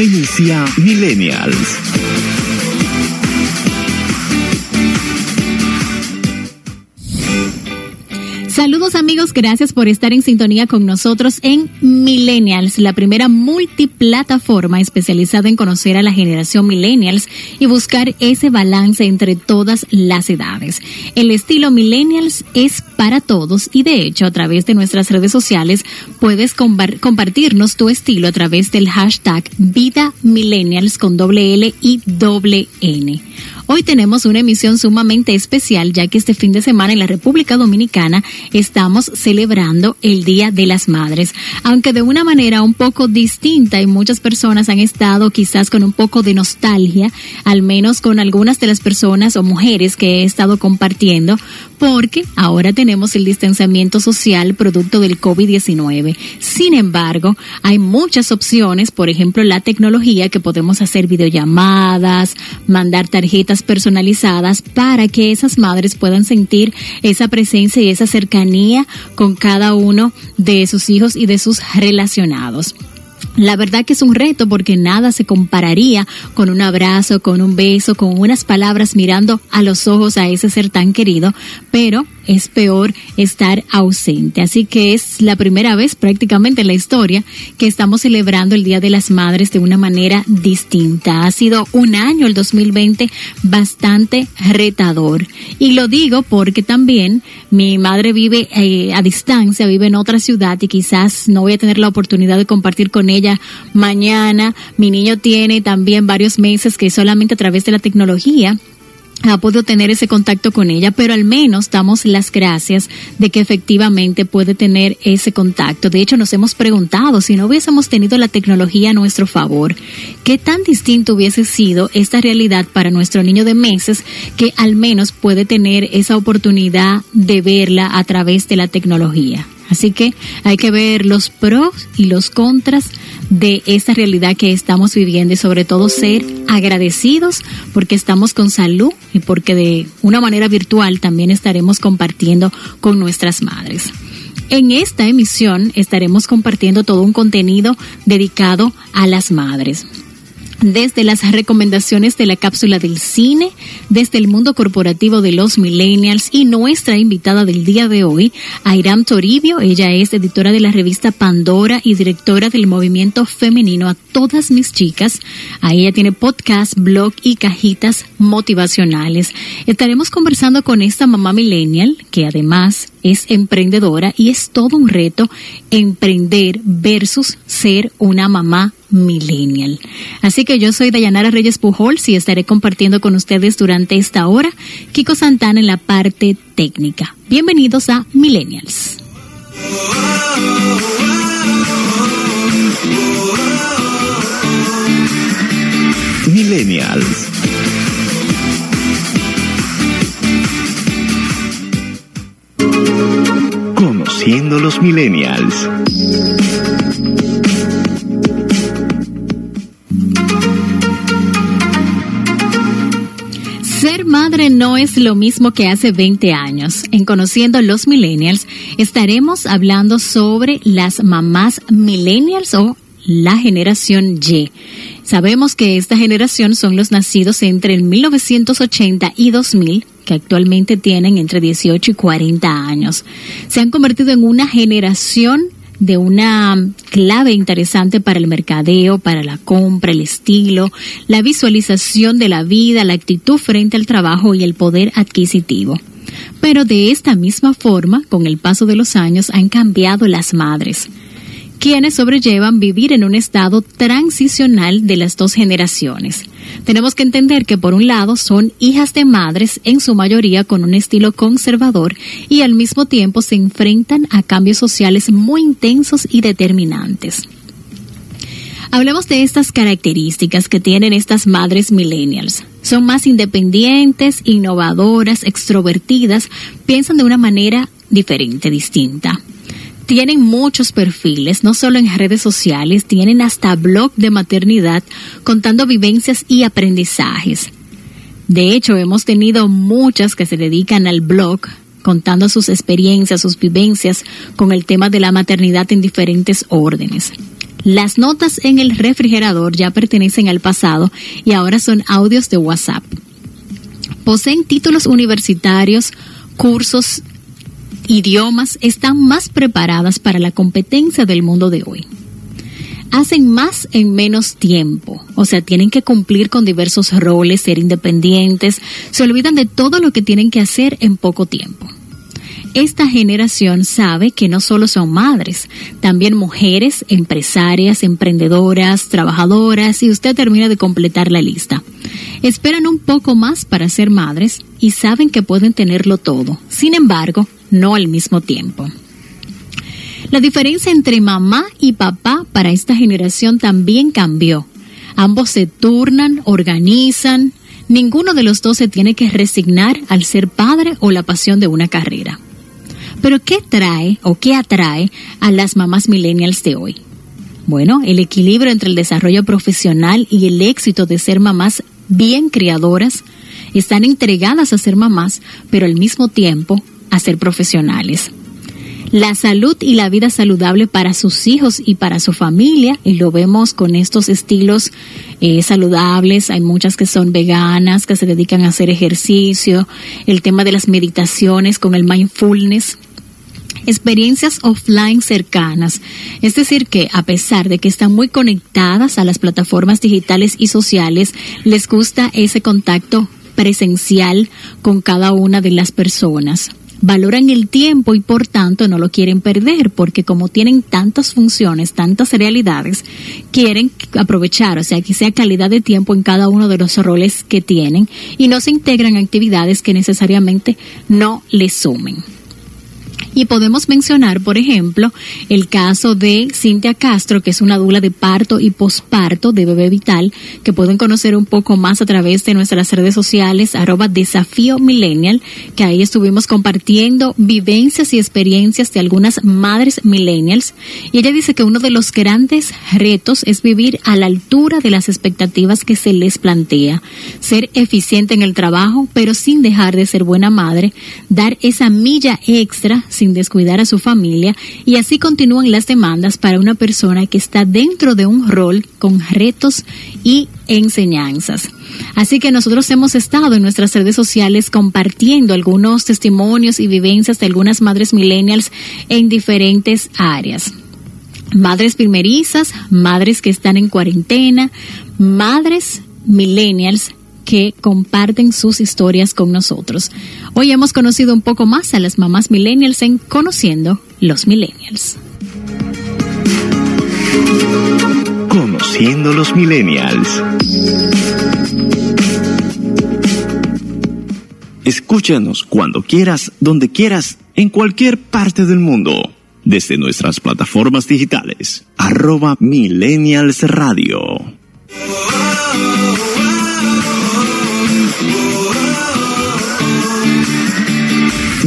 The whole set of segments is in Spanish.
Ahora inicia Millennials. Saludos amigos, gracias por estar en sintonía con nosotros en Millennials, la primera multiplataforma especializada en conocer a la generación Millennials y buscar ese balance entre todas las edades. El estilo Millennials es para todos y de hecho a través de nuestras redes sociales puedes compartirnos tu estilo a través del hashtag Vida Millennials con doble L y doble N. Hoy tenemos una emisión sumamente especial ya que este fin de semana en la República Dominicana estamos celebrando el Día de las Madres, aunque de una manera un poco distinta y muchas personas han estado quizás con un poco de nostalgia, al menos con algunas de las personas o mujeres que he estado compartiendo, porque ahora tenemos el distanciamiento social producto del COVID-19. Sin embargo, hay muchas opciones, por ejemplo, la tecnología que podemos hacer videollamadas, mandar tarjetas personalizadas para que esas madres puedan sentir esa presencia y esa cercanía con cada uno de sus hijos y de sus relacionados. La verdad que es un reto porque nada se compararía con un abrazo, con un beso, con unas palabras mirando a los ojos a ese ser tan querido, pero es peor estar ausente. Así que es la primera vez prácticamente en la historia que estamos celebrando el Día de las Madres de una manera distinta. Ha sido un año, el 2020, bastante retador. Y lo digo porque también mi madre vive eh, a distancia, vive en otra ciudad y quizás no voy a tener la oportunidad de compartir con ella mañana. Mi niño tiene también varios meses que solamente a través de la tecnología ha podido tener ese contacto con ella, pero al menos damos las gracias de que efectivamente puede tener ese contacto. De hecho, nos hemos preguntado si no hubiésemos tenido la tecnología a nuestro favor, qué tan distinto hubiese sido esta realidad para nuestro niño de meses que al menos puede tener esa oportunidad de verla a través de la tecnología. Así que hay que ver los pros y los contras de esta realidad que estamos viviendo y sobre todo ser agradecidos porque estamos con salud y porque de una manera virtual también estaremos compartiendo con nuestras madres. En esta emisión estaremos compartiendo todo un contenido dedicado a las madres desde las recomendaciones de la cápsula del cine, desde el mundo corporativo de los millennials y nuestra invitada del día de hoy, Airam Toribio. Ella es editora de la revista Pandora y directora del movimiento femenino a todas mis chicas. Ahí ella tiene podcast, blog y cajitas motivacionales. Estaremos conversando con esta mamá millennial que además es emprendedora y es todo un reto emprender versus ser una mamá millennial. Así que yo soy Dayanara Reyes Pujols y estaré compartiendo con ustedes durante esta hora Kiko Santana en la parte técnica. Bienvenidos a Millennials. Millennials. Conociendo los millennials. Ser madre no es lo mismo que hace 20 años. En Conociendo los Millennials estaremos hablando sobre las mamás millennials o la generación Y. Sabemos que esta generación son los nacidos entre el 1980 y 2000 que actualmente tienen entre 18 y 40 años. Se han convertido en una generación de una clave interesante para el mercadeo, para la compra, el estilo, la visualización de la vida, la actitud frente al trabajo y el poder adquisitivo. Pero de esta misma forma, con el paso de los años, han cambiado las madres quienes sobrellevan vivir en un estado transicional de las dos generaciones. Tenemos que entender que por un lado son hijas de madres en su mayoría con un estilo conservador y al mismo tiempo se enfrentan a cambios sociales muy intensos y determinantes. Hablemos de estas características que tienen estas madres millennials. Son más independientes, innovadoras, extrovertidas, piensan de una manera diferente, distinta tienen muchos perfiles, no solo en redes sociales, tienen hasta blog de maternidad contando vivencias y aprendizajes. De hecho, hemos tenido muchas que se dedican al blog contando sus experiencias, sus vivencias con el tema de la maternidad en diferentes órdenes. Las notas en el refrigerador ya pertenecen al pasado y ahora son audios de WhatsApp. Poseen títulos universitarios, cursos, idiomas, están más preparadas para la competencia del mundo de hoy hacen más en menos tiempo. O sea, tienen que cumplir con diversos roles, ser independientes, se olvidan de todo lo que tienen que hacer en poco tiempo. Esta generación sabe que no solo son madres, también mujeres, empresarias, emprendedoras, trabajadoras, y usted termina de completar la lista. Esperan un poco más para ser madres y saben que pueden tenerlo todo, sin embargo, no al mismo tiempo. La diferencia entre mamá y papá para esta generación también cambió. Ambos se turnan, organizan, ninguno de los dos se tiene que resignar al ser padre o la pasión de una carrera. Pero ¿qué trae o qué atrae a las mamás millennials de hoy? Bueno, el equilibrio entre el desarrollo profesional y el éxito de ser mamás bien criadoras, están entregadas a ser mamás, pero al mismo tiempo a ser profesionales. La salud y la vida saludable para sus hijos y para su familia, y lo vemos con estos estilos eh, saludables, hay muchas que son veganas, que se dedican a hacer ejercicio, el tema de las meditaciones con el mindfulness, experiencias offline cercanas. Es decir, que a pesar de que están muy conectadas a las plataformas digitales y sociales, les gusta ese contacto presencial con cada una de las personas valoran el tiempo y por tanto no lo quieren perder porque como tienen tantas funciones, tantas realidades, quieren aprovechar, o sea, que sea calidad de tiempo en cada uno de los roles que tienen y no se integran actividades que necesariamente no les sumen. Y podemos mencionar, por ejemplo, el caso de Cintia Castro, que es una dula de parto y posparto de bebé vital, que pueden conocer un poco más a través de nuestras redes sociales, arroba desafío millennial, que ahí estuvimos compartiendo vivencias y experiencias de algunas madres millennials. Y ella dice que uno de los grandes retos es vivir a la altura de las expectativas que se les plantea, ser eficiente en el trabajo, pero sin dejar de ser buena madre, dar esa milla extra sin descuidar a su familia y así continúan las demandas para una persona que está dentro de un rol con retos y enseñanzas. Así que nosotros hemos estado en nuestras redes sociales compartiendo algunos testimonios y vivencias de algunas madres millennials en diferentes áreas. Madres primerizas, madres que están en cuarentena, madres millennials que comparten sus historias con nosotros. Hoy hemos conocido un poco más a las mamás millennials en Conociendo los Millennials. Conociendo los Millennials. Escúchanos cuando quieras, donde quieras, en cualquier parte del mundo. Desde nuestras plataformas digitales. Arroba Millennials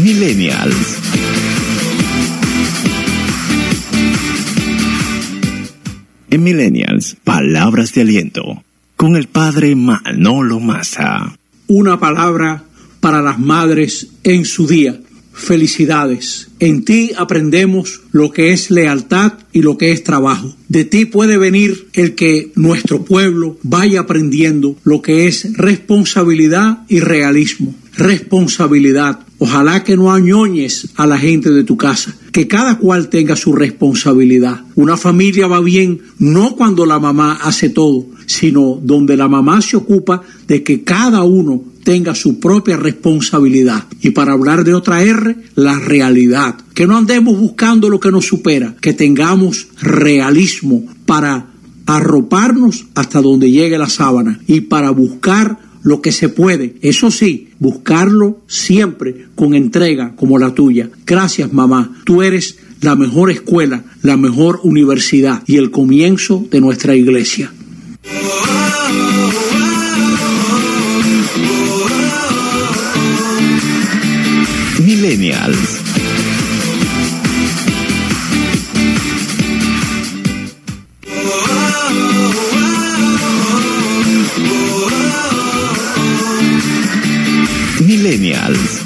Millennials. En Millennials, palabras de aliento, con el padre Manolo Massa. Una palabra para las madres en su día. Felicidades. En ti aprendemos lo que es lealtad y lo que es trabajo. De ti puede venir el que nuestro pueblo vaya aprendiendo lo que es responsabilidad y realismo. Responsabilidad. Ojalá que no añoñes a la gente de tu casa, que cada cual tenga su responsabilidad. Una familia va bien no cuando la mamá hace todo, sino donde la mamá se ocupa de que cada uno tenga su propia responsabilidad. Y para hablar de otra R, la realidad. Que no andemos buscando lo que nos supera, que tengamos realismo para arroparnos hasta donde llegue la sábana y para buscar lo que se puede. Eso sí, buscarlo siempre con entrega como la tuya. Gracias mamá, tú eres la mejor escuela, la mejor universidad y el comienzo de nuestra iglesia. Millennials. Millennials.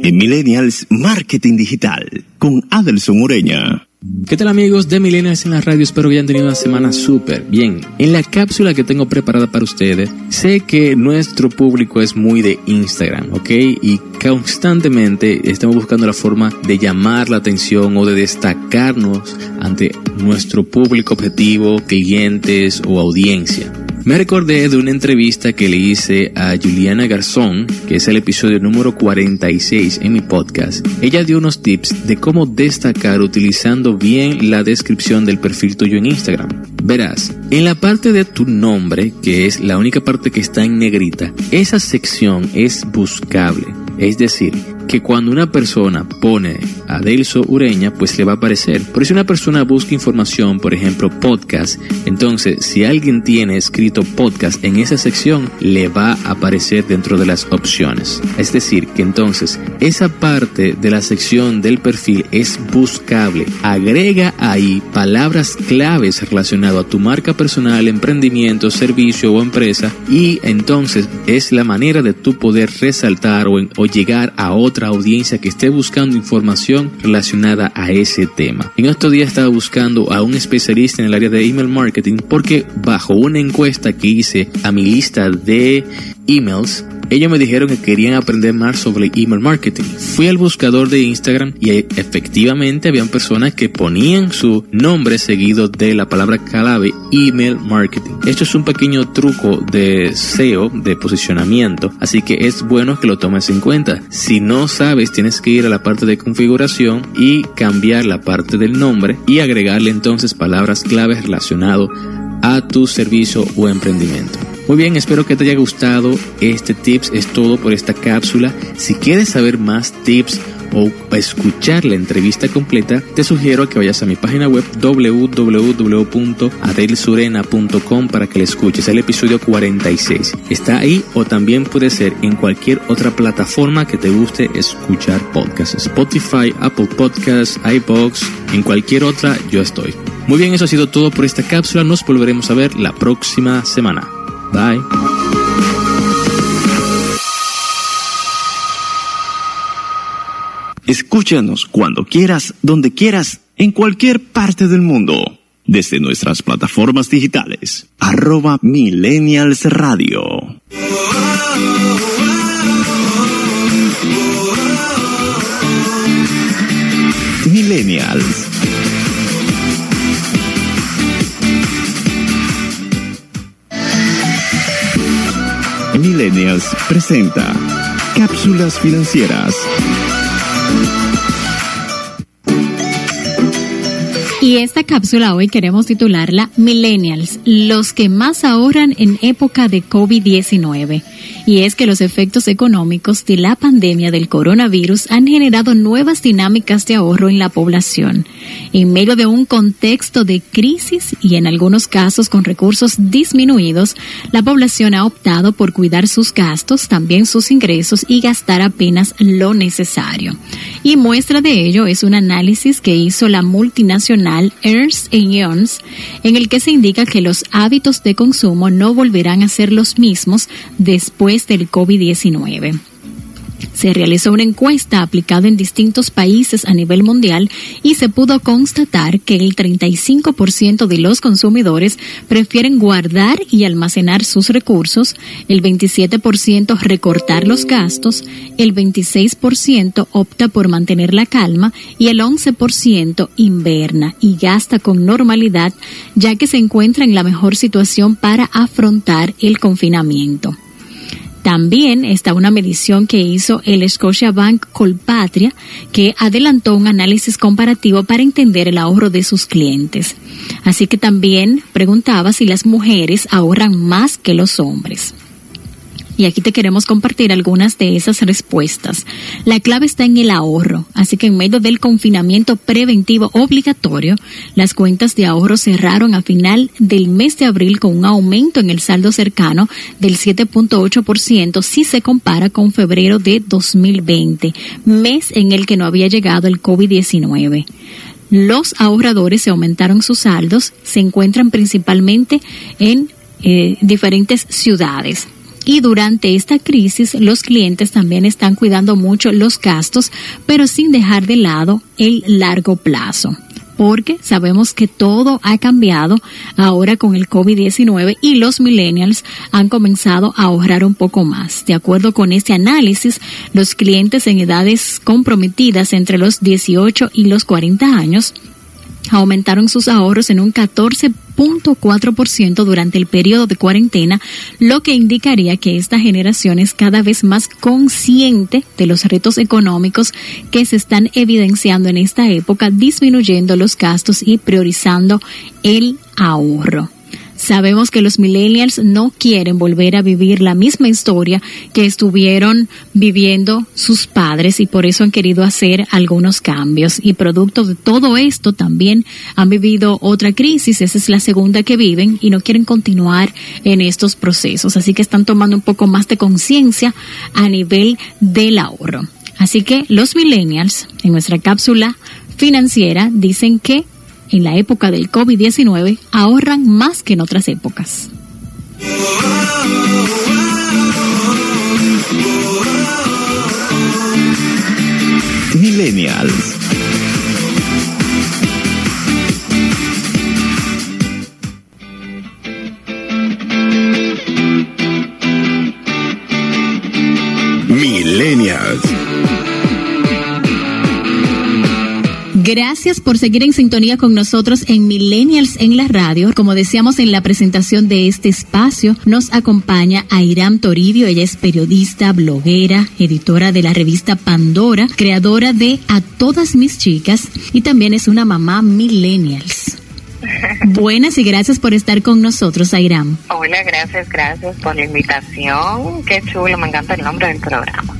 en Millennials Marketing Digital con Adelson Ureña. ¿Qué tal amigos de Millennials en la radio? Espero que hayan tenido una semana súper bien. En la cápsula que tengo preparada para ustedes, sé que nuestro público es muy de Instagram, ¿ok? Y constantemente estamos buscando la forma de llamar la atención o de destacarnos ante nuestro público objetivo, clientes o audiencia. Me recordé de una entrevista que le hice a Juliana Garzón, que es el episodio número 46 en mi podcast. Ella dio unos tips de cómo destacar utilizando bien la descripción del perfil tuyo en Instagram. Verás, en la parte de tu nombre, que es la única parte que está en negrita, esa sección es buscable. Es decir, que cuando una persona pone Adelso Ureña, pues le va a aparecer. Por si una persona busca información, por ejemplo, podcast, entonces si alguien tiene escrito podcast en esa sección, le va a aparecer dentro de las opciones. Es decir, que entonces esa parte de la sección del perfil es buscable. Agrega ahí palabras claves relacionadas a tu marca personal, emprendimiento, servicio o empresa y entonces es la manera de tu poder resaltar o, o llegar a otra audiencia que esté buscando información relacionada a ese tema. En estos días estaba buscando a un especialista en el área de email marketing porque bajo una encuesta que hice a mi lista de emails ellos me dijeron que querían aprender más sobre email marketing. Fui al buscador de Instagram y efectivamente habían personas que ponían su nombre seguido de la palabra clave email marketing. Esto es un pequeño truco de SEO, de posicionamiento, así que es bueno que lo tomes en cuenta. Si no sabes, tienes que ir a la parte de configuración y cambiar la parte del nombre y agregarle entonces palabras claves relacionadas a tu servicio o emprendimiento. Muy bien, espero que te haya gustado este tips. Es todo por esta cápsula. Si quieres saber más tips o escuchar la entrevista completa, te sugiero que vayas a mi página web www.adelsurena.com para que la escuches. El episodio 46 está ahí o también puede ser en cualquier otra plataforma que te guste escuchar podcasts. Spotify, Apple Podcasts, iBox, en cualquier otra yo estoy. Muy bien, eso ha sido todo por esta cápsula. Nos volveremos a ver la próxima semana. Bye. Escúchanos cuando quieras, donde quieras, en cualquier parte del mundo. Desde nuestras plataformas digitales. Arroba Millennials Radio. Millennials. Millennials presenta Cápsulas Financieras. Y esta cápsula hoy queremos titularla Millennials, los que más ahorran en época de COVID-19 y es que los efectos económicos de la pandemia del coronavirus han generado nuevas dinámicas de ahorro en la población. En medio de un contexto de crisis y en algunos casos con recursos disminuidos, la población ha optado por cuidar sus gastos, también sus ingresos y gastar apenas lo necesario. Y muestra de ello es un análisis que hizo la multinacional Ernst Young, en el que se indica que los hábitos de consumo no volverán a ser los mismos después del COVID-19. Se realizó una encuesta aplicada en distintos países a nivel mundial y se pudo constatar que el 35% de los consumidores prefieren guardar y almacenar sus recursos, el 27% recortar los gastos, el 26% opta por mantener la calma y el 11% inverna y gasta con normalidad ya que se encuentra en la mejor situación para afrontar el confinamiento. También está una medición que hizo el Scotiabank Colpatria que adelantó un análisis comparativo para entender el ahorro de sus clientes. Así que también preguntaba si las mujeres ahorran más que los hombres. Y aquí te queremos compartir algunas de esas respuestas. La clave está en el ahorro, así que en medio del confinamiento preventivo obligatorio, las cuentas de ahorro cerraron a final del mes de abril con un aumento en el saldo cercano del 7.8% si se compara con febrero de 2020, mes en el que no había llegado el COVID-19. Los ahorradores se aumentaron sus saldos, se encuentran principalmente en eh, diferentes ciudades Y durante esta crisis, los clientes también están cuidando mucho los gastos, pero sin dejar de lado el largo plazo porque sabemos que todo ha cambiado ahora con el COVID-19 y los millennials han comenzado a ahorrar un poco más. De acuerdo con este análisis, los clientes en edades comprometidas entre los 18 y los 40 años aumentaron sus ahorros en un 14.4% durante el periodo de cuarentena, lo que indicaría que esta generación es cada vez más consciente de los retos económicos que se están evidenciando en esta época, disminuyendo los gastos y priorizando el ahorro. Sabemos que los millennials no quieren volver a vivir la misma historia que estuvieron viviendo sus padres y por eso han querido hacer algunos cambios. Y producto de todo esto también han vivido otra crisis, esa es la segunda que viven y no quieren continuar en estos procesos. Así que están tomando un poco más de conciencia a nivel del ahorro. Así que los millennials en nuestra cápsula financiera dicen que en la época del COVID-19 ahorran más que en otras épocas. Millennials. Millennials. Gracias por seguir en sintonía con nosotros en Millennials en la radio. Como decíamos en la presentación de este espacio, nos acompaña Airam Toribio. Ella es periodista, bloguera, editora de la revista Pandora, creadora de A Todas Mis Chicas y también es una mamá Millennials. Buenas y gracias por estar con nosotros, Airam. Hola, gracias, gracias por la invitación. Qué chulo, me encanta el nombre del programa.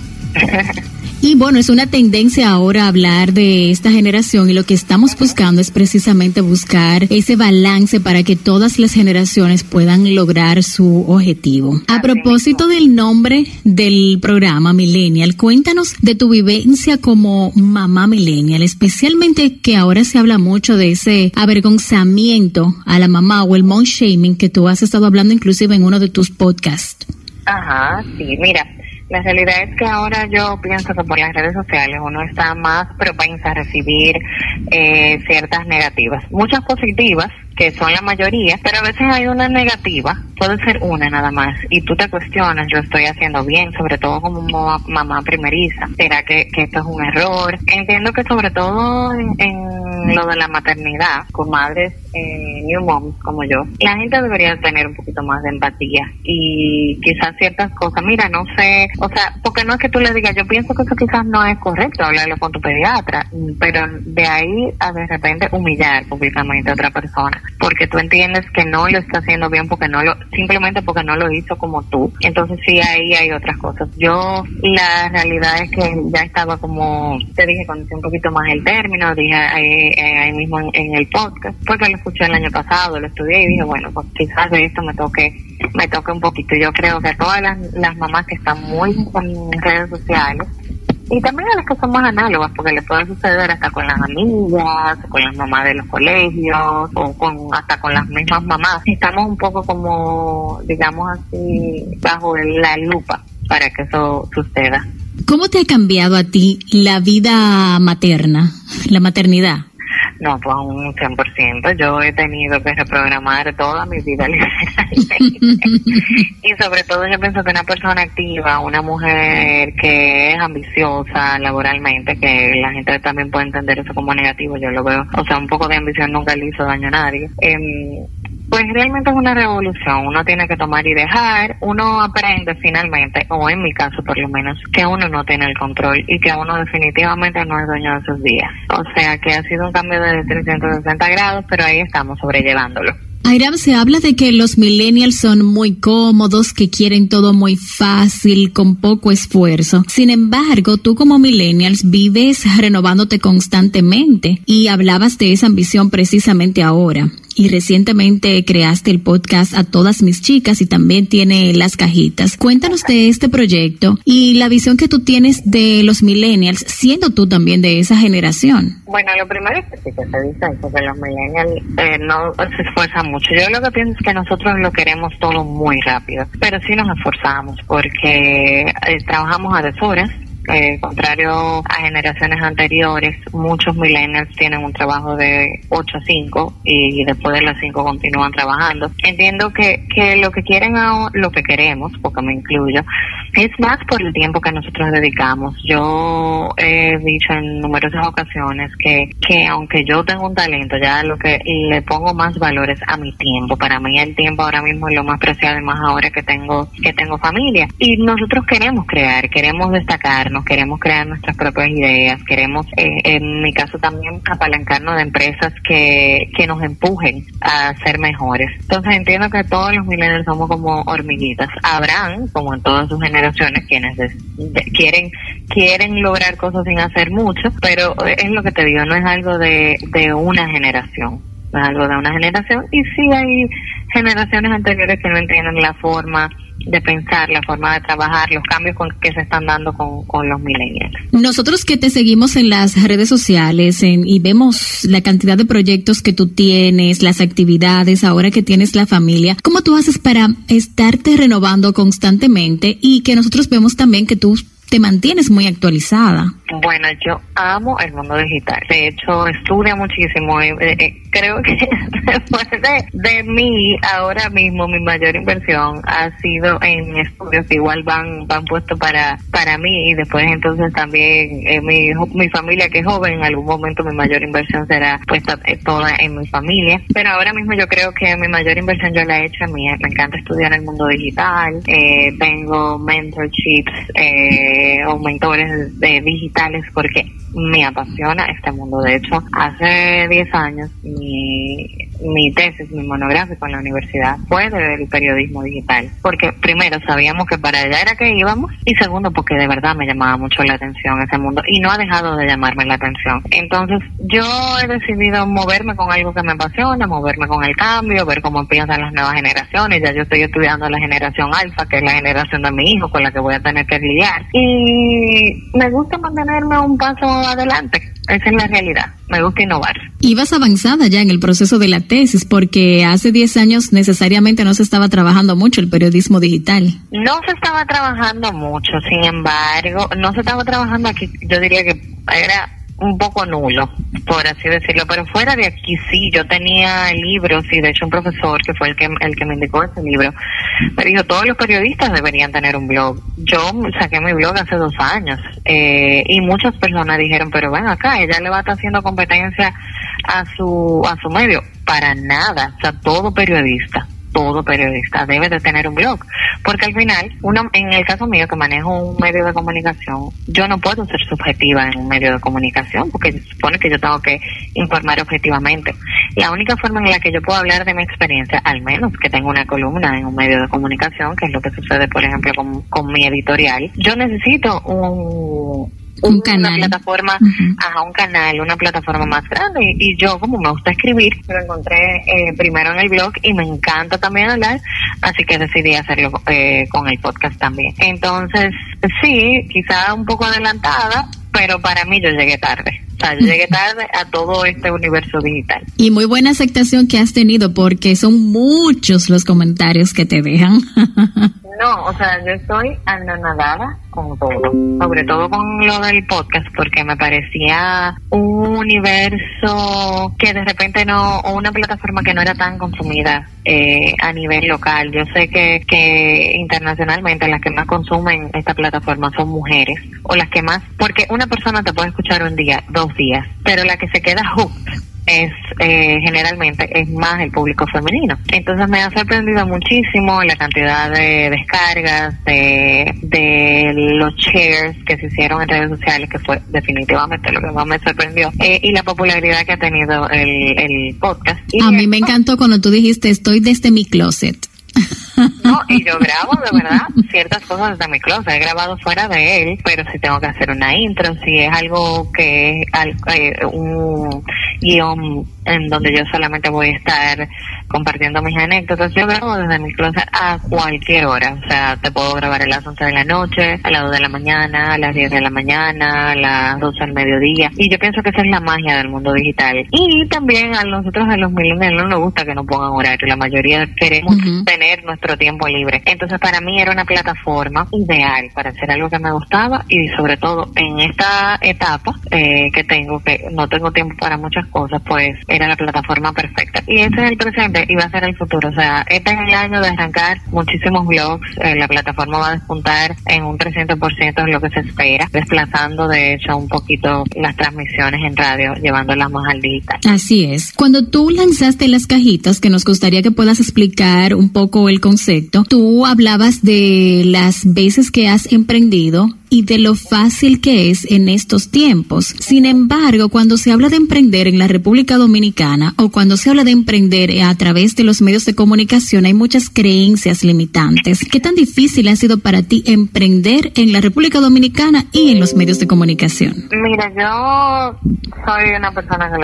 Y bueno, es una tendencia ahora hablar de esta generación y lo que estamos buscando es precisamente buscar ese balance para que todas las generaciones puedan lograr su objetivo. A propósito del nombre del programa Millennial, cuéntanos de tu vivencia como mamá millennial, especialmente que ahora se habla mucho de ese avergonzamiento a la mamá o el mom shaming que tú has estado hablando inclusive en uno de tus podcasts. Ajá, sí, mira, la realidad es que ahora yo pienso que por las redes sociales uno está más propensa a recibir eh, ciertas negativas, muchas positivas, que son la mayoría, pero a veces hay una negativa, puede ser una nada más, y tú te cuestionas, yo estoy haciendo bien, sobre todo como mamá primeriza, ¿será que, esto es un error? Entiendo que sobre todo en, lo de la maternidad, con madres eh, new moms como yo, la gente debería tener un poquito más de empatía y quizás ciertas cosas, mira, no sé, o sea, porque no es que tú le digas, yo pienso que eso quizás no es correcto, hablarlo con tu pediatra, pero de ahí a de repente humillar públicamente a otra persona porque tú entiendes que no lo está haciendo bien porque no lo simplemente porque no lo hizo como tú. Entonces sí ahí hay otras cosas. Yo la realidad es que ya estaba como te dije conocí un poquito más el término dije ahí, mismo en, el podcast porque lo escuché el año pasado lo estudié y dije bueno pues quizás de esto me toque me toque un poquito. Yo creo que todas las, las mamás que están muy en redes sociales y también a las que son más análogas, porque le puede suceder hasta con las amigas, con las mamás de los colegios, o con hasta con las mismas mamás. Estamos un poco como, digamos así, bajo la lupa para que eso suceda. ¿Cómo te ha cambiado a ti la vida materna, la maternidad? No, pues un 100%. Yo he tenido que reprogramar toda mi vida y sobre todo yo pienso que una persona activa, una mujer que es ambiciosa laboralmente, que la gente también puede entender eso como negativo, yo lo veo. O sea, un poco de ambición nunca le hizo daño a nadie. Eh, pues realmente es una revolución, uno tiene que tomar y dejar, uno aprende finalmente, o en mi caso por lo menos, que uno no tiene el control y que uno definitivamente no es dueño de sus días. O sea que ha sido un cambio de 360 grados, pero ahí estamos sobrellevándolo. Airam, se habla de que los millennials son muy cómodos, que quieren todo muy fácil, con poco esfuerzo. Sin embargo, tú como millennials vives renovándote constantemente y hablabas de esa ambición precisamente ahora. Y recientemente creaste el podcast A Todas Mis Chicas y también tiene Las Cajitas. Cuéntanos de este proyecto y la visión que tú tienes de los millennials, siendo tú también de esa generación. Bueno, lo primero es que sí que se dice porque los millennials eh, no se esfuerzan mucho. Yo lo que pienso es que nosotros lo queremos todo muy rápido, pero sí nos esforzamos porque eh, trabajamos a deshoras eh, contrario a generaciones anteriores, muchos millennials tienen un trabajo de 8 a 5 y, después de las 5 continúan trabajando. Entiendo que, que lo que quieren, lo que queremos, porque me incluyo, es más por el tiempo que nosotros dedicamos. Yo he dicho en numerosas ocasiones que, que aunque yo tengo un talento, ya lo que le pongo más valores a mi tiempo. Para mí el tiempo ahora mismo es lo más preciado y más ahora que tengo, que tengo familia. Y nosotros queremos crear, queremos destacarnos queremos crear nuestras propias ideas, queremos, eh, en mi caso también, apalancarnos de empresas que, que nos empujen a ser mejores. Entonces entiendo que todos los millennials somos como hormiguitas. Habrán, como en todas sus generaciones, quienes quieren quieren lograr cosas sin hacer mucho, pero es lo que te digo, no es algo de, de una generación, algo de una generación y sí hay generaciones anteriores que no entienden la forma de pensar, la forma de trabajar, los cambios con, que se están dando con, con los millennials. Nosotros que te seguimos en las redes sociales y vemos la cantidad de proyectos que tú tienes, las actividades, ahora que tienes la familia, ¿cómo tú haces para estarte renovando constantemente y que nosotros vemos también que tú te mantienes muy actualizada. Bueno, yo amo el mundo digital. De hecho, estudio muchísimo. Eh, eh, creo que después de, de mí, ahora mismo mi mayor inversión ha sido en estudios igual van van puestos para para mí y después entonces también eh, mi, mi familia que es joven, en algún momento mi mayor inversión será puesta toda en mi familia. Pero ahora mismo yo creo que mi mayor inversión yo la he hecho a mí. Me encanta estudiar el mundo digital. tengo mentorships. O mentores de digitales porque me apasiona este mundo. De hecho, hace 10 años mi, mi tesis, mi monográfico en la universidad fue del periodismo digital. Porque primero sabíamos que para allá era que íbamos y segundo porque de verdad me llamaba mucho la atención ese mundo y no ha dejado de llamarme la atención. Entonces yo he decidido moverme con algo que me apasiona, moverme con el cambio, ver cómo empiezan las nuevas generaciones. Ya yo estoy estudiando la generación alfa, que es la generación de mi hijo con la que voy a tener que lidiar. Y me gusta mantenerme un paso adelante. Esa es la realidad. Me gusta innovar. Y vas avanzada ya en el proceso de la tesis, porque hace 10 años necesariamente no se estaba trabajando mucho el periodismo digital. No se estaba trabajando mucho, sin embargo, no se estaba trabajando aquí, yo diría que era un poco nulo, por así decirlo, pero fuera de aquí sí, yo tenía libros y de hecho un profesor que fue el que, el que me indicó ese libro, me dijo, todos los periodistas deberían tener un blog. Yo saqué mi blog hace dos años eh, y muchas personas dijeron, pero ven acá, ella le va a estar haciendo competencia a su, a su medio. Para nada, o sea, todo periodista todo periodista debe de tener un blog, porque al final, uno, en el caso mío que manejo un medio de comunicación, yo no puedo ser subjetiva en un medio de comunicación, porque se supone que yo tengo que informar objetivamente. La única forma en la que yo puedo hablar de mi experiencia, al menos que tengo una columna en un medio de comunicación, que es lo que sucede, por ejemplo, con, con mi editorial, yo necesito un, un canal. Una plataforma, ajá, un canal, una plataforma más grande. Y, yo, como me gusta escribir, lo encontré eh, primero en el blog y me encanta también hablar, así que decidí hacerlo eh, con el podcast también. Entonces, sí, quizá un poco adelantada, pero para mí yo llegué tarde. O sea, yo llegué tarde a todo este universo digital. Y muy buena aceptación que has tenido porque son muchos los comentarios que te dejan. No, o sea, yo estoy anonadada con todo, sobre todo con lo del podcast, porque me parecía un universo que de repente no, o una plataforma que no era tan consumida eh, a nivel local. Yo sé que, que internacionalmente las que más consumen esta plataforma son mujeres, o las que más, porque una persona te puede escuchar un día, dos días, pero la que se queda hooked es eh, generalmente es más el público femenino. Entonces me ha sorprendido muchísimo la cantidad de descargas, de, de los shares que se hicieron en redes sociales, que fue definitivamente lo que más me sorprendió, eh, y la popularidad que ha tenido el, el podcast. A mí me encantó cuando tú dijiste estoy desde mi closet. No, y yo grabo de verdad ciertas cosas desde mi closet. He grabado fuera de él, pero si tengo que hacer una intro, si es algo que es eh, un, guion en donde yo solamente voy a estar compartiendo mis anécdotas. Yo grabo desde mi closet a cualquier hora. O sea, te puedo grabar a las 11 de la noche, a las 2 de la mañana, a las 10 de la mañana, a las 12 del mediodía. Y yo pienso que esa es la magia del mundo digital. Y también a nosotros, a los millennials, no nos gusta que nos pongan horario. La mayoría queremos tener nuestro tiempo libre. Entonces, para mí era una plataforma ideal para hacer algo que me gustaba y sobre todo en esta etapa eh, que tengo, que no tengo tiempo para muchas cosas, pues era la plataforma perfecta. Y ese es el presente y va a ser el futuro. O sea, este es el año de arrancar muchísimos blogs. Eh, la plataforma va a despuntar en un 300% de lo que se espera, desplazando de hecho un poquito las transmisiones en radio, llevándolas más al digital. Así es. Cuando tú lanzaste las cajitas, que nos gustaría que puedas explicar un poco el concepto, tú hablabas de las veces que has emprendido y de lo fácil que es en estos tiempos. Sin embargo, cuando se habla de emprender en la República Dominicana o cuando se habla de emprender a través de los medios de comunicación, hay muchas creencias limitantes. ¿Qué tan difícil ha sido para ti emprender en la República Dominicana y en los medios de comunicación? Mira, yo soy una persona que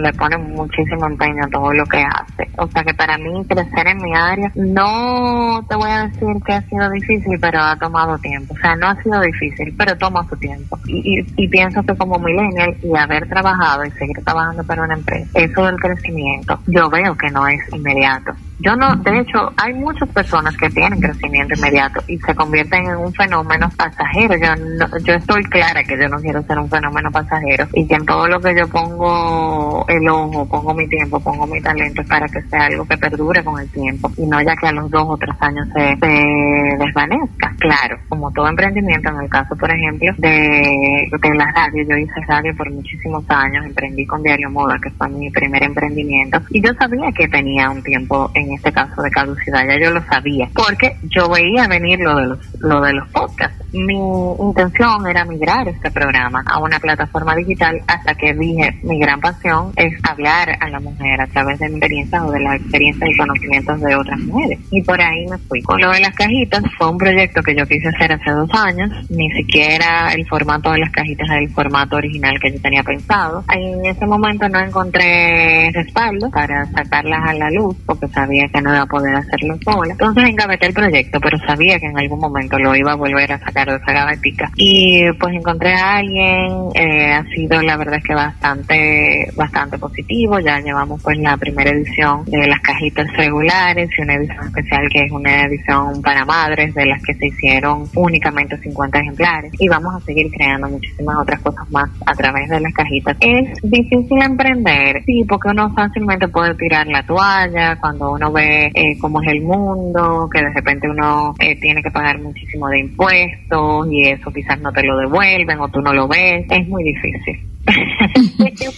le, pone muchísimo empeño a todo lo que hace. O sea que para mí crecer en mi área no te voy a decir que ha sido difícil, pero ha tomado tiempo. O sea, no ha sido difícil pero toma su tiempo. Y, y, pienso que como millennial y haber trabajado y seguir trabajando para una empresa, eso del crecimiento, yo veo que no es inmediato. Yo no, de hecho, hay muchas personas que tienen crecimiento inmediato y se convierten en un fenómeno pasajero. Yo, yo estoy clara que yo no quiero ser un fenómeno pasajero y que en todo lo que yo pongo el ojo, pongo mi tiempo, pongo mi talento es para que sea algo que perdure con el tiempo y no ya que a los dos o tres años se, se desvanezca. Claro, como todo emprendimiento, en el caso, por ejemplo, de, de la radio, yo hice radio por muchísimos años, emprendí con Diario Moda, que fue mi primer emprendimiento, y yo sabía que tenía un tiempo en este caso de caducidad, ya yo lo sabía, porque yo veía venir lo de los, lo de los podcasts. Mi intención era migrar este programa a una plataforma digital hasta que dije, mi gran pasión es hablar a la mujer a través de mi experiencia o de las experiencias y conocimientos de otras mujeres. Y por ahí me fui. Con lo de las cajitas fue un proyecto que yo quise hacer hace dos años, ni siquiera el formato de las cajitas era el formato original que yo tenía pensado. En ese momento no encontré respaldo para sacarlas a la luz porque sabía que no iba a poder hacerlo sola. Entonces engaveté el proyecto, pero sabía que en algún momento lo iba a volver a sacar de esa gavetica. Y pues encontré a alguien, eh, ha sido la verdad es que bastante, bastante positivo. Ya llevamos pues la primera edición de las cajitas regulares y una edición especial que es una edición para madres de las que se hicieron únicamente 50 ejemplares. Y vamos a seguir creando muchísimas otras cosas más a través de las cajitas. Es difícil emprender, sí, porque uno fácilmente puede tirar la toalla cuando uno ve eh, cómo es el mundo, que de repente uno eh, tiene que pagar muchísimo de impuestos y eso quizás no te lo devuelven o tú no lo ves, es muy difícil.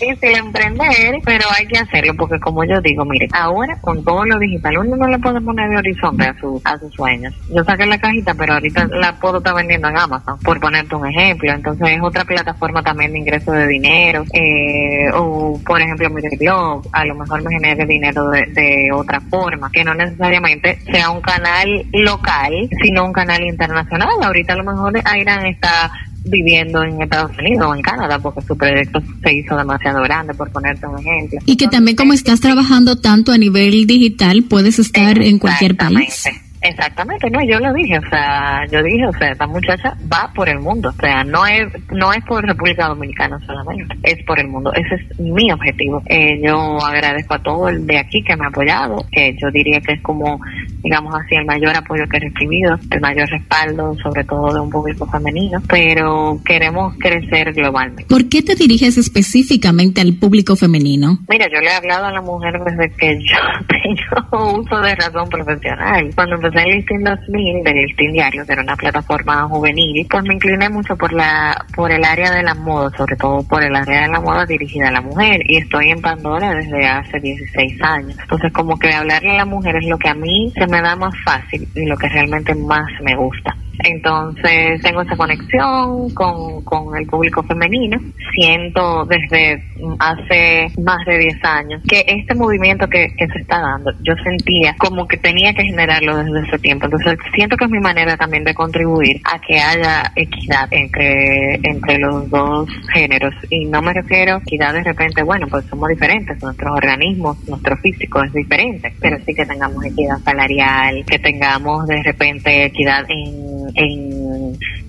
difícil emprender, pero hay que hacerlo porque como yo digo, mire, ahora con todo lo digital uno no le puede poner de horizonte a, su, a sus sueños. Yo saqué la cajita, pero ahorita la puedo estar vendiendo en Amazon, por ponerte un ejemplo. Entonces es otra plataforma también de ingreso de dinero. Eh, o por ejemplo mi blog, a lo mejor me genere dinero de, de otra forma, que no necesariamente sea un canal local, sino un canal internacional. Ahorita a lo mejor Airan está viviendo en Estados Unidos o en Canadá porque su proyecto se hizo demasiado grande, por ponerte un ejemplo. Y que también como estás trabajando tanto a nivel digital, puedes estar en cualquier país. Exactamente, no, yo lo dije, o sea, yo dije, o sea, esta muchacha va por el mundo, o sea, no es no es por República Dominicana solamente, es por el mundo, ese es mi objetivo. Eh, yo agradezco a todo el de aquí que me ha apoyado, que yo diría que es como, digamos así, el mayor apoyo que he recibido, el mayor respaldo, sobre todo de un público femenino, pero queremos crecer globalmente. ¿Por qué te diriges específicamente al público femenino? Mira, yo le he hablado a la mujer desde que yo tengo uso de razón profesional. Cuando empecé el Listing 2000 del Listing Diario, que era una plataforma juvenil, pues me incliné mucho por la por el área de la moda, sobre todo por el área de la moda dirigida a la mujer. Y estoy en Pandora desde hace 16 años. Entonces, como que hablarle a la mujer es lo que a mí se me da más fácil y lo que realmente más me gusta. Entonces tengo esa conexión con, con el público femenino. Siento desde hace más de 10 años, que este movimiento que, que se está dando, yo sentía como que tenía que generarlo desde ese tiempo. Entonces, siento que es mi manera también de contribuir a que haya equidad entre, entre los dos géneros. Y no me refiero a equidad de repente, bueno, pues somos diferentes, nuestros organismos, nuestro físico es diferente, pero sí que tengamos equidad salarial, que tengamos de repente equidad en, en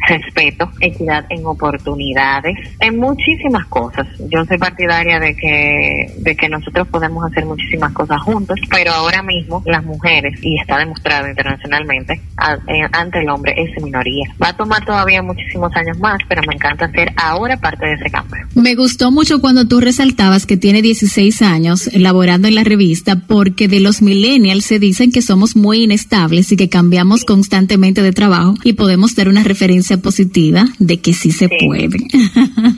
respeto, equidad en oportunidades, en muchísimas cosas. Yo soy partidaria de que, de que nosotros podemos hacer muchísimas cosas juntos, pero ahora mismo las mujeres, y está demostrado internacionalmente, eh, ante el hombre es minoría. Va a tomar todavía muchísimos años más, pero me encanta ser ahora parte de ese cambio. Me gustó mucho cuando tú resaltabas que tiene 16 años elaborando en la revista, porque de los millennials se dicen que somos muy inestables y que cambiamos constantemente de trabajo y podemos dar una referencia positiva de que sí se puede.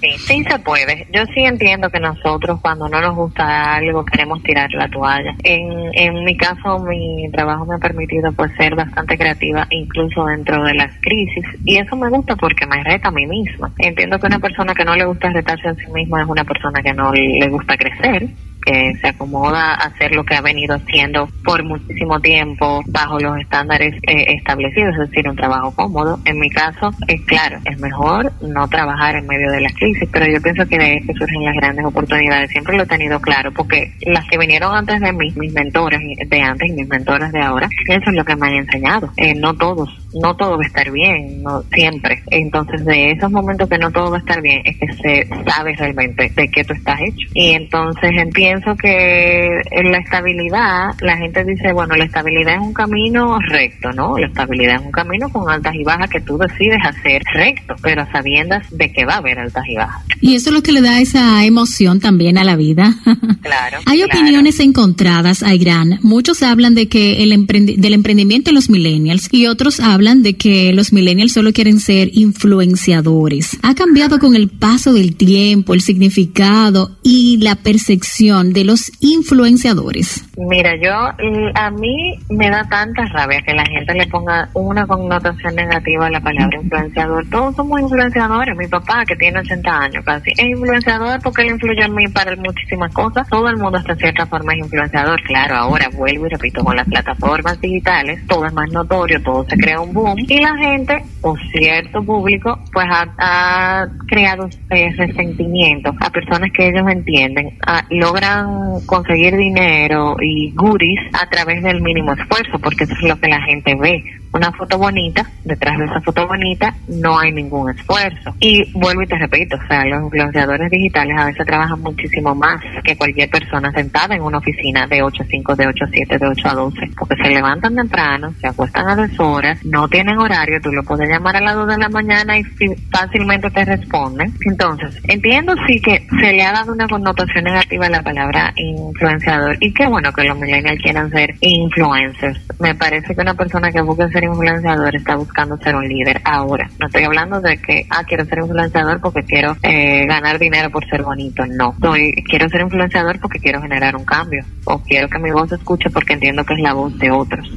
sí, sí se puede. Yo sí entiendo que nosotros cuando no nos gusta algo queremos tirar la toalla. En, en mi caso, mi trabajo me ha permitido pues ser bastante creativa, incluso dentro de las crisis. Y eso me gusta porque me reta a mí misma. Entiendo que una persona que no le gusta retarse a sí misma es una persona que no le gusta crecer que se acomoda a hacer lo que ha venido haciendo por muchísimo tiempo bajo los estándares eh, establecidos, es decir, un trabajo cómodo. En mi caso, es claro, es mejor no trabajar en medio de las crisis, pero yo pienso que de ahí que surgen las grandes oportunidades. Siempre lo he tenido claro, porque las que vinieron antes de mí, mis mentores de antes y mis mentores de ahora, eso es lo que me han enseñado. Eh, no todos, no todo va a estar bien, no siempre. Entonces, de esos momentos que no todo va a estar bien, es que se sabe realmente de qué tú estás hecho. Y entonces pienso que en la estabilidad, la gente dice, bueno, la estabilidad es un camino recto, ¿no? La estabilidad es un camino con altas y bajas que tú decides hacer recto, pero sabiendas de que va a haber altas y bajas. Y eso es lo que le da esa emoción también a la vida. Claro. Hay opiniones encontradas, Ayrán. Muchos hablan de que el del emprendimiento de los millennials y otros hablan de que los millennials solo quieren ser influenciadores. ¿Ha cambiado con el paso del tiempo el significado y la percepción de los influenciadores? Mira, yo mm, a mí me da tanta rabia que la gente le ponga una connotación negativa a la palabra influenciador. Todos somos influenciadores. Mi papá, que tiene 80 años casi, es influenciador porque él influye en mí para muchísimas cosas. Todo el mundo hasta cierta forma es influenciador. Claro, ahora vuelvo y repito, con las plataformas digitales todo es más notorio, todo se crea un boom y la gente o cierto público pues ha, creado eh, resentimiento a personas que ellos entienden, ah, logran conseguir dinero y goodies a través del mínimo esfuerzo, porque eso es lo que la gente ve una foto bonita, detrás de esa foto bonita no hay ningún esfuerzo. Y vuelvo y te repito, o sea, los influenciadores digitales a veces trabajan muchísimo más que cualquier persona sentada en una oficina de 8 a 5, de 8 a 7, de 8 a 12, porque se levantan temprano, se acuestan a las horas, no tienen horario, tú lo puedes llamar a las 2 de la mañana y fácilmente te responden. Entonces, entiendo sí que se le ha dado una connotación negativa a la palabra influenciador y qué bueno que los millennials quieran ser influencers. Me parece que una persona que busca ser influenciador está buscando ser un líder ahora. No estoy hablando de que, ah, quiero ser influenciador porque quiero eh, ganar dinero por ser bonito. No. Estoy, quiero ser influenciador porque quiero generar un cambio. O quiero que mi voz se escuche porque entiendo que es la voz de otros.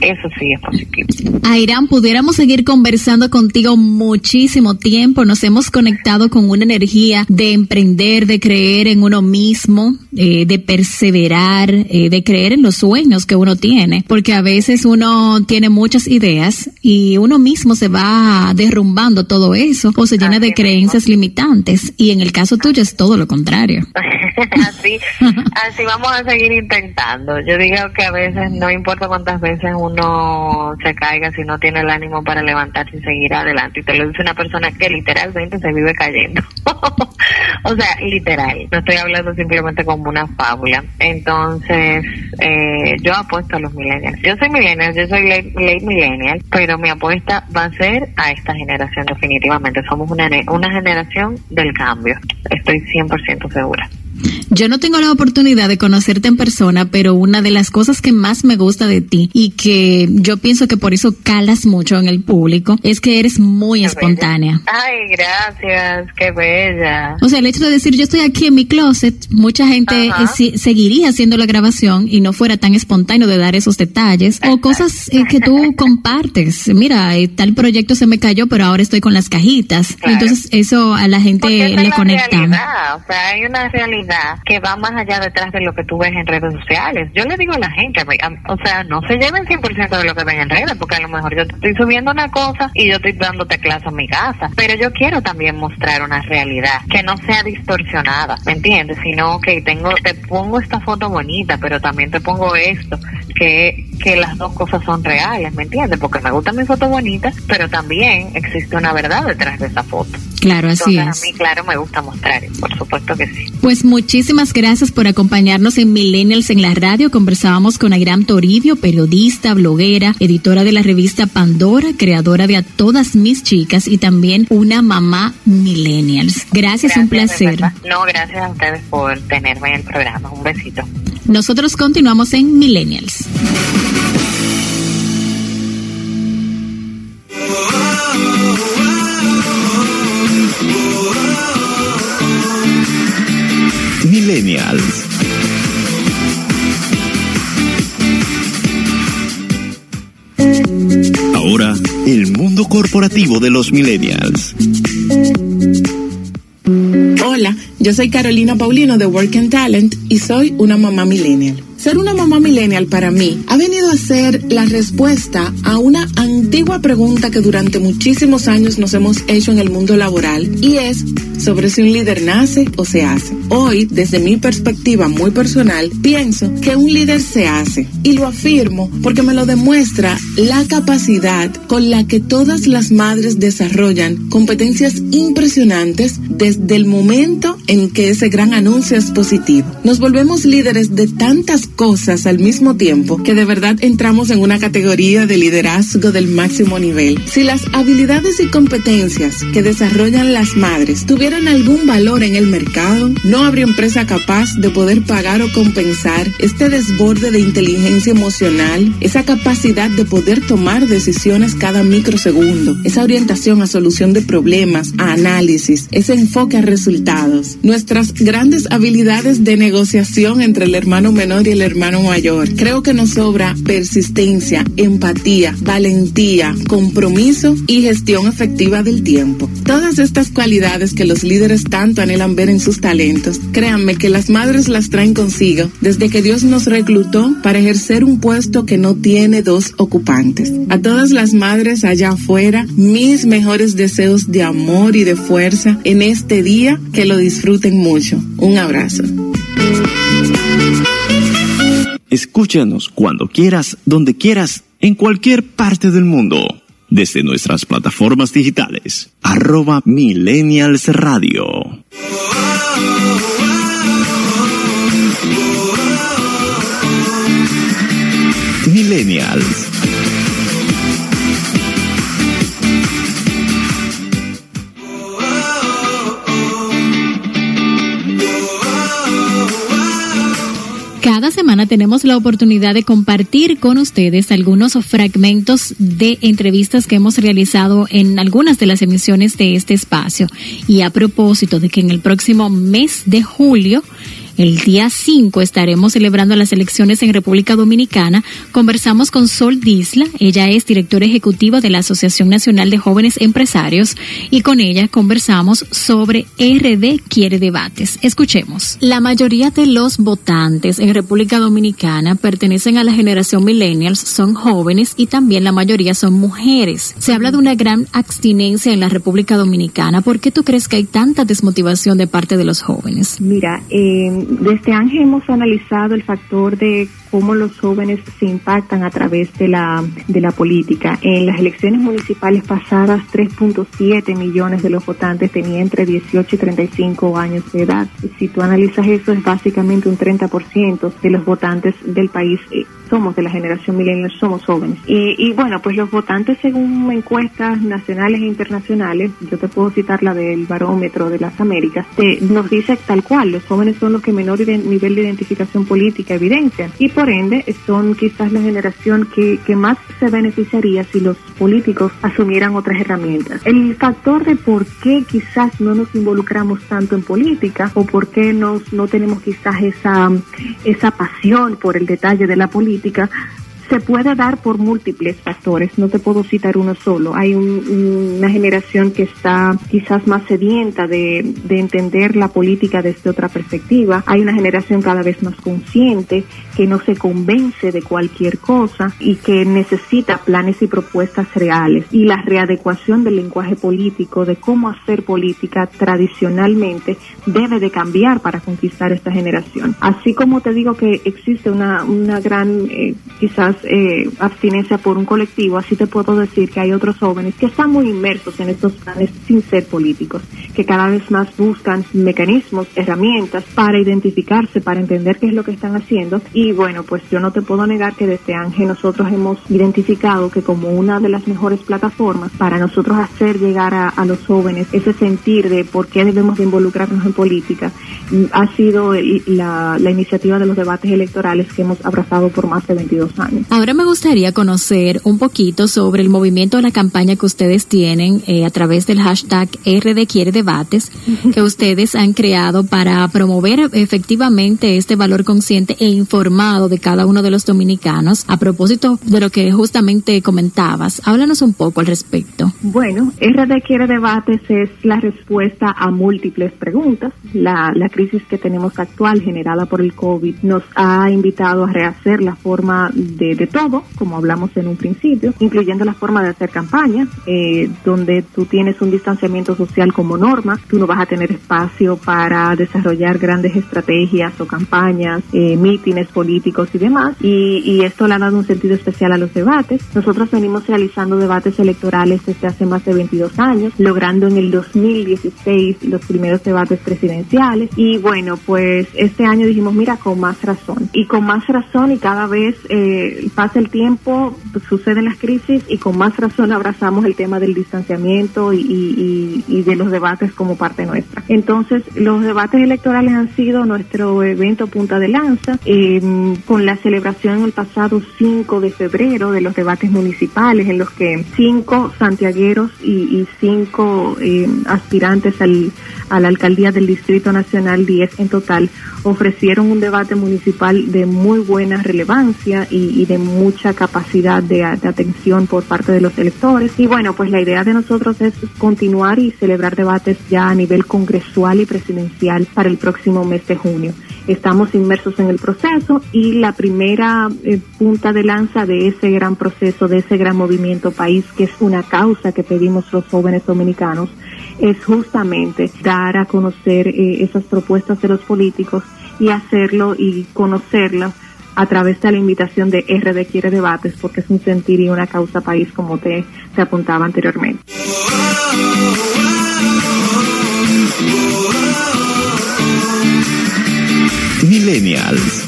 Eso sí es positivo. Airán, pudiéramos seguir conversando contigo muchísimo tiempo. Nos hemos conectado con una energía de emprender, de creer en uno mismo, eh, de perseverar, eh, de creer en los sueños que uno tiene. Porque a veces uno tiene muchas ideas y uno mismo se va derrumbando todo eso o se llena de creencias limitantes y en el caso tuyo es todo lo contrario. así, así vamos a seguir intentando. Yo digo que a veces no importa cuántas veces uno se caiga si no tiene el ánimo para levantarse y seguir adelante. Y te lo dice una persona que literalmente se vive cayendo. o sea, literal. No estoy hablando simplemente como una fábula. Entonces, eh, yo apuesto a los millennials. Yo soy millennial, yo soy late, millennial, pero mi apuesta va a ser a esta generación definitivamente. Somos una, una generación del cambio. Estoy 100% segura. Yo no tengo la oportunidad de conocerte en persona, pero una de las cosas que más me gusta de ti y que yo pienso que por eso calas mucho en el público es que eres muy espontánea. Ay, gracias, qué bella. O sea, el hecho de decir yo estoy aquí en mi closet, mucha gente eh, seguiría haciendo la grabación y no fuera tan espontáneo de dar esos detalles o cosas eh, que tú compartes. Mira, eh, tal proyecto se me cayó, pero ahora estoy con las cajitas. Entonces eso a la gente le conecta. o sea, hay una realidad que va más allá detrás de lo que tú ves en redes sociales. Yo le digo a la gente, o sea, no se lleven 100% de lo que ven en redes, porque a lo mejor yo te estoy subiendo una cosa y yo estoy dándote clase en mi casa, pero yo quiero también mostrar una realidad que no sea distorsionada, ¿me entiendes? Sino que tengo, te pongo esta foto bonita, pero también te pongo esto, que, que las dos cosas son reales, ¿me entiendes? Porque me gusta mi foto bonita, pero también existe una verdad detrás de esa foto. Claro, así es. A mí, claro, me gusta mostrar, por supuesto que sí. Pues muchísimas gracias por acompañarnos en Millennials en la radio. Conversábamos con Agram Toribio, periodista, bloguera, editora de la revista Pandora, creadora de A Todas Mis Chicas y también una mamá Millennials. Gracias, un placer. No, gracias a ustedes por tenerme en el programa. Un besito. Nosotros continuamos en Millennials. Ahora, el mundo corporativo de los millennials. Hola, yo soy Carolina Paulino de Work and Talent y soy una mamá millennial. Ser una mamá millennial para mí ha venido a ser la respuesta a una antigua pregunta que durante muchísimos años nos hemos hecho en el mundo laboral y es sobre si un líder nace o se hace. Hoy, desde mi perspectiva muy personal, pienso que un líder se hace y lo afirmo porque me lo demuestra la capacidad con la que todas las madres desarrollan competencias impresionantes desde el momento en que ese gran anuncio es positivo. Nos volvemos líderes de tantas cosas al mismo tiempo que de verdad entramos en una categoría de liderazgo del máximo nivel. Si las habilidades y competencias que desarrollan las madres tuvieran algún valor en el mercado, no habría empresa capaz de poder pagar o compensar este desborde de inteligencia emocional, esa capacidad de poder tomar decisiones cada microsegundo, esa orientación a solución de problemas, a análisis, ese enfoque a resultados. Nuestras grandes habilidades de negociación entre el hermano menor y el hermano mayor. Creo que nos sobra persistencia, empatía, valentía, compromiso y gestión efectiva del tiempo. Todas estas cualidades que los líderes tanto anhelan ver en sus talentos, créanme que las madres las traen consigo desde que Dios nos reclutó para ejercer un puesto que no tiene dos ocupantes. A todas las madres allá afuera, mis mejores deseos de amor y de fuerza en este día, que lo disfruten mucho. Un abrazo. Escúchanos cuando quieras, donde quieras, en cualquier parte del mundo. Desde nuestras plataformas digitales. Arroba Millennials Radio. Millennials. Semana tenemos la oportunidad de compartir con ustedes algunos fragmentos de entrevistas que hemos realizado en algunas de las emisiones de este espacio. Y a propósito de que en el próximo mes de julio el día 5 estaremos celebrando las elecciones en República Dominicana. Conversamos con Sol Disla, ella es directora ejecutiva de la Asociación Nacional de Jóvenes Empresarios y con ella conversamos sobre RD Quiere Debates. Escuchemos. La mayoría de los votantes en República Dominicana pertenecen a la generación millennials, son jóvenes y también la mayoría son mujeres. Se habla de una gran abstinencia en la República Dominicana. ¿Por qué tú crees que hay tanta desmotivación de parte de los jóvenes? Mira, eh, desde Ángel hemos analizado el factor de cómo los jóvenes se impactan a través de la, de la política. En las elecciones municipales pasadas, 3.7 millones de los votantes tenían entre 18 y 35 años de edad. Si tú analizas eso, es básicamente un 30% de los votantes del país eh, somos de la generación millennial, somos jóvenes. Y, bueno, pues los votantes según encuestas nacionales e internacionales, yo te puedo citar la del barómetro de las Américas, nos dice tal cual, los jóvenes son los que menor nivel de identificación política evidencian y por ende son quizás la generación que, que más se beneficiaría si los políticos asumieran otras herramientas. El factor de por qué quizás no nos involucramos tanto en política o por qué nos, no tenemos quizás esa, esa pasión por el detalle de la política se puede dar por múltiples factores, no te puedo citar uno solo. Hay una generación que está quizás más sedienta de, de, entender la política desde otra perspectiva. Hay una generación cada vez más consciente que no se convence de cualquier cosa y que necesita planes y propuestas reales. Y la readecuación del lenguaje político, de cómo hacer política tradicionalmente, debe de cambiar para conquistar esta generación. Así como te digo que existe una, una gran, eh, quizás, eh, abstinencia por un colectivo, así te puedo decir que hay otros jóvenes que están muy inmersos en estos planes sin ser políticos, que cada vez más buscan mecanismos, herramientas para identificarse, para entender qué es lo que están haciendo. Y bueno, pues yo no te puedo negar que desde Ángel nosotros hemos identificado que como una de las mejores plataformas para nosotros hacer llegar a, los jóvenes ese sentir de por qué debemos de involucrarnos en política, mm, ha sido la, la iniciativa de los debates electorales que hemos abrazado por más de 22 años. Ahora me gustaría conocer un poquito sobre el movimiento de la campaña que ustedes tienen eh, a través del hashtag RD Quiere Debates, que ustedes han creado para promover efectivamente este valor consciente e informado de cada uno de los dominicanos. A propósito de lo que justamente comentabas, háblanos un poco al respecto. Bueno, RD Quiere Debates es la respuesta a múltiples preguntas. La, la crisis que tenemos actual generada por el COVID nos ha invitado a rehacer la forma de de todo, como hablamos en un principio, incluyendo la forma de hacer campaña, eh, donde tú tienes un distanciamiento social como norma, tú no vas a tener espacio para desarrollar grandes estrategias o campañas, eh, mítines políticos y demás, y, y esto le ha dado un sentido especial a los debates. Nosotros venimos realizando debates electorales desde hace más de 22 años, logrando en el 2016 los primeros debates presidenciales, y bueno, pues este año dijimos, mira, con más razón, y con más razón y cada vez eh, pasa el tiempo, suceden las crisis y con más razón abrazamos el tema del distanciamiento y, de los debates como parte nuestra. Entonces, los debates electorales han sido nuestro evento punta de lanza, em, con la celebración el pasado 5 de febrero de los debates municipales, en los que cinco santiagueros y, cinco em, aspirantes al, a la alcaldía del Distrito Nacional, 10 en total, ofrecieron un debate municipal de muy buena relevancia y, y de mucha capacidad de, atención por parte de los electores. Y bueno, pues la idea de nosotros es continuar y celebrar debates ya a nivel congresual y presidencial para el próximo mes de junio. Estamos inmersos en el proceso y la primera eh, punta de lanza de ese gran proceso, de ese gran movimiento país, que es una causa que pedimos los jóvenes dominicanos, es justamente dar a conocer eh, esas propuestas de los políticos y hacerlo y conocerlas a través de la invitación de RD Quiere Debates, porque es un sentir y una causa país, como te, te apuntaba anteriormente. Millennials.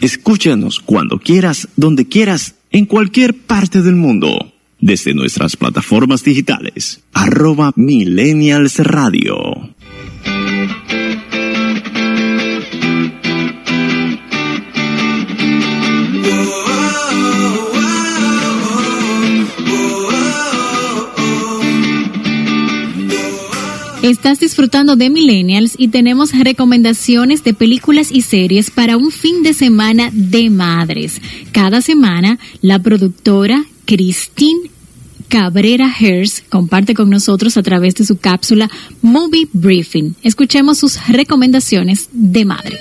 Escúchanos cuando quieras, donde quieras, en cualquier parte del mundo. Desde nuestras plataformas digitales. Arroba Millennials Radio. Estás disfrutando de Millennials y tenemos recomendaciones de películas y series para un fin de semana de madres. Cada semana, la productora Christine Cabrera Hers comparte con nosotros a través de su cápsula Movie Briefing. Escuchemos sus recomendaciones de madre.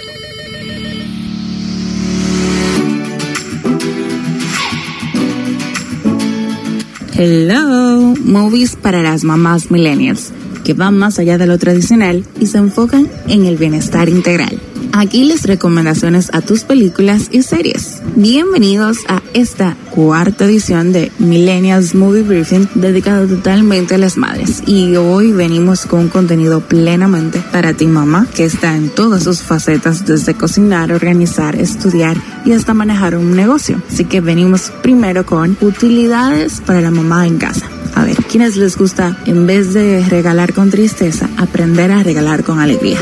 Hello, movies para las mamás millennials que van más allá de lo tradicional y se enfocan en el bienestar integral. Aquí les recomendaciones a tus películas y series. Bienvenidos a esta cuarta edición de Millennials Movie Briefing dedicado totalmente a las madres. Y hoy venimos con contenido plenamente para ti mamá que está en todas sus facetas desde cocinar, organizar, estudiar y hasta manejar un negocio. Así que venimos primero con utilidades para la mamá en casa. A ver, ¿quiénes les gusta, en vez de regalar con tristeza, aprender a regalar con alegría?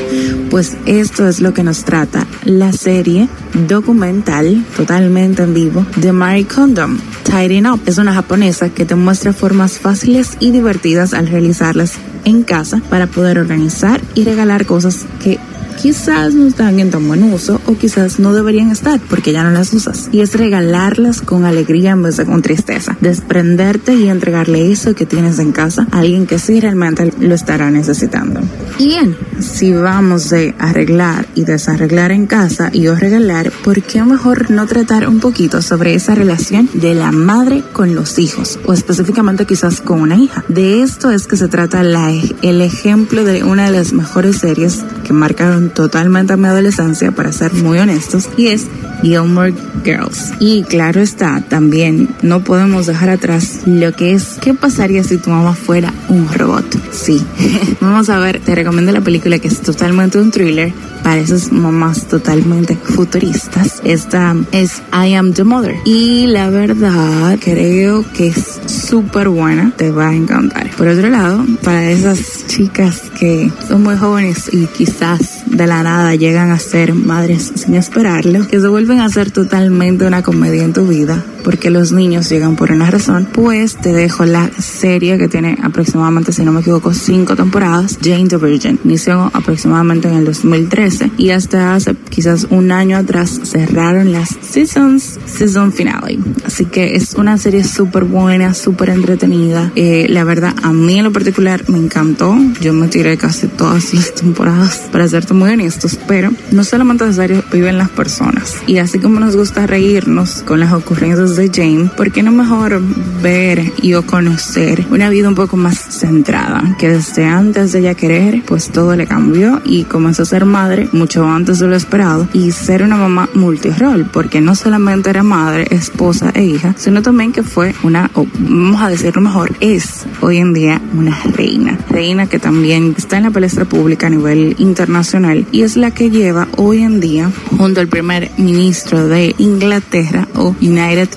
Pues esto es lo que nos trata la serie documental totalmente en vivo de Mary Condom. Tidying Up es una japonesa que te muestra formas fáciles y divertidas al realizarlas en casa para poder organizar y regalar cosas que quizás no están en tan buen uso o quizás no deberían estar porque ya no las usas. Y es regalarlas con alegría en vez de con tristeza. Desprenderte y entregarle eso que tienes en casa a alguien que sí realmente lo estará necesitando. Y bien, si vamos de arreglar y desarreglar en casa y o regalar, ¿por qué mejor no tratar un poquito sobre esa relación de la madre con los hijos o específicamente quizás con una hija? De esto es que se trata la, el ejemplo de una de las mejores series que marcaron totalmente a mi adolescencia, para ser muy honestos, y es Gilmore Girls. Y claro está, también no podemos dejar atrás lo que es qué pasaría si tu mamá fuera un robot. Sí, vamos a ver, te recomiendo la película que es totalmente un thriller para esas mamás totalmente futuristas. Esta es I Am the Mother. Y la verdad, creo que es súper buena, te va a encantar. Por otro lado, para esas chicas que son muy jóvenes y quizás de la nada llegan a ser madres sin esperarlo, que se vuelven a ser totalmente una comedia en tu vida, porque los niños llegan por una razón, pues te dejo la serie que tiene aproximadamente, si no me equivoco, cinco temporadas, Jane the Virgin. Inició aproximadamente en el 2013 y hasta hace quizás un año atrás cerraron las seasons, season finale. Así que es una serie súper buena, súper entretenida. Eh, la verdad, a mí en lo particular me encantó. Yo me tiré casi todas las temporadas, para serte muy honestos, pero no solamente serie viven las personas. Y así como nos gusta reírnos con las ocurrencias de Jane, ¿por qué no mejor ver y o conocer una vida un poco más centrada? Que desde antes de ella querer, pues todo le cambió y comenzó a ser madre mucho antes de lo esperado y ser una mamá multirol, porque no solamente era madre, esposa e hija, sino también que fue una, o vamos a decirlo mejor, es hoy en día una reina. Reina que también está en la palestra pública a nivel internacional y es la que lleva hoy en día, junto al primer ministro de Inglaterra o United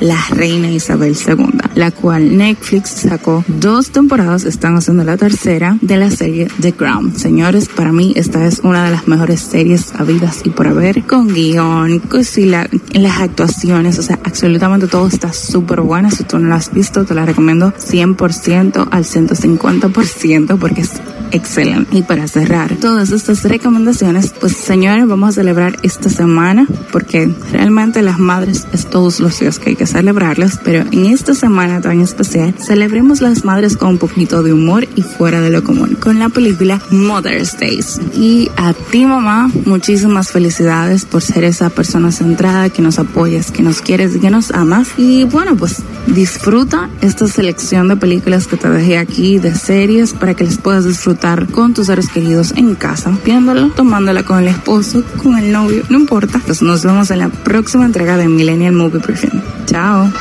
La reina Isabel II, la cual Netflix sacó dos temporadas, están haciendo la tercera de la serie The Crown. Señores, para mí esta es una de las mejores series habidas y por haber, con guion, con si la, las actuaciones, o sea, absolutamente todo está súper bueno. Si tú no lo has visto, te la recomiendo 100% al 150% porque es excelente. Y para cerrar todas estas recomendaciones, pues señores, vamos a celebrar esta semana porque realmente las madres es todos los días que hay que celebrarlas, pero en esta semana tan especial celebremos las madres con un poquito de humor y fuera de lo común con la película Mother's Days. Y a ti mamá, muchísimas felicidades por ser esa persona centrada que nos apoyas, que nos quieres y que nos amas. Y bueno, pues disfruta esta selección de películas que te dejé aquí, de series, para que les puedas disfrutar con tus seres queridos en casa, viéndolo, tomándola con el esposo, con el novio, no importa. Pues nos vemos en la próxima entrega de Millennial Movie Briefing. Chao.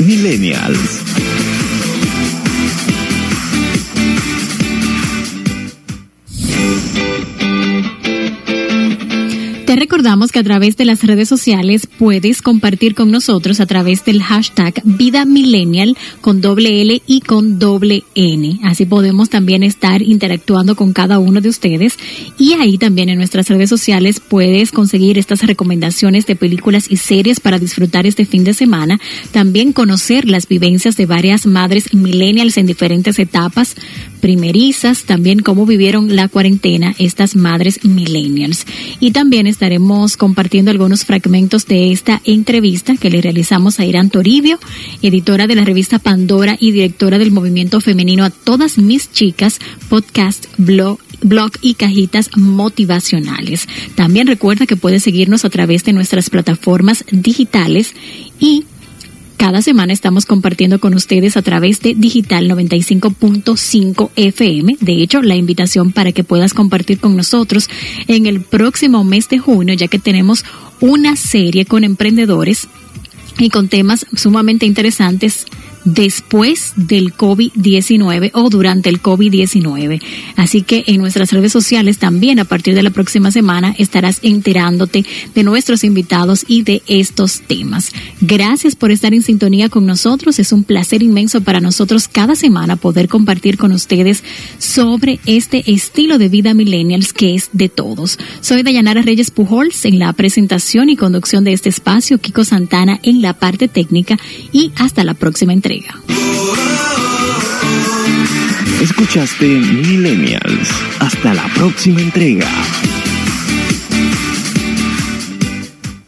Millennials. Recordamos que a través de las redes sociales puedes compartir con nosotros a través del hashtag Vida Millennial con doble L y con doble N. Así podemos también estar interactuando con cada uno de ustedes y ahí también en nuestras redes sociales puedes conseguir estas recomendaciones de películas y series para disfrutar este fin de semana. También conocer las vivencias de varias madres millennials en diferentes etapas primerizas, también cómo vivieron la cuarentena estas madres millennials. Y también estaremos compartiendo algunos fragmentos de esta entrevista que le realizamos a Irán Toribio, editora de la revista Pandora y directora del movimiento femenino a todas mis chicas, podcast, blog blog y cajitas motivacionales. También recuerda que puedes seguirnos a través de nuestras plataformas digitales y cada semana estamos compartiendo con ustedes a través de Digital 95.5 FM. De hecho, la invitación para que puedas compartir con nosotros en el próximo mes de junio, ya que tenemos una serie con emprendedores y con temas sumamente interesantes después del COVID-19 o durante el COVID-19. Así que en nuestras redes sociales también a partir de la próxima semana estarás enterándote de nuestros invitados y de estos temas. Gracias por estar en sintonía con nosotros. Es un placer inmenso para nosotros cada semana poder compartir con ustedes sobre este estilo de vida millennials que es de todos. Soy Dayanara Reyes Pujols en la presentación y conducción de este espacio, Kiko Santana en la parte técnica y hasta la próxima entrega. Escuchaste Millennials. Hasta la próxima entrega.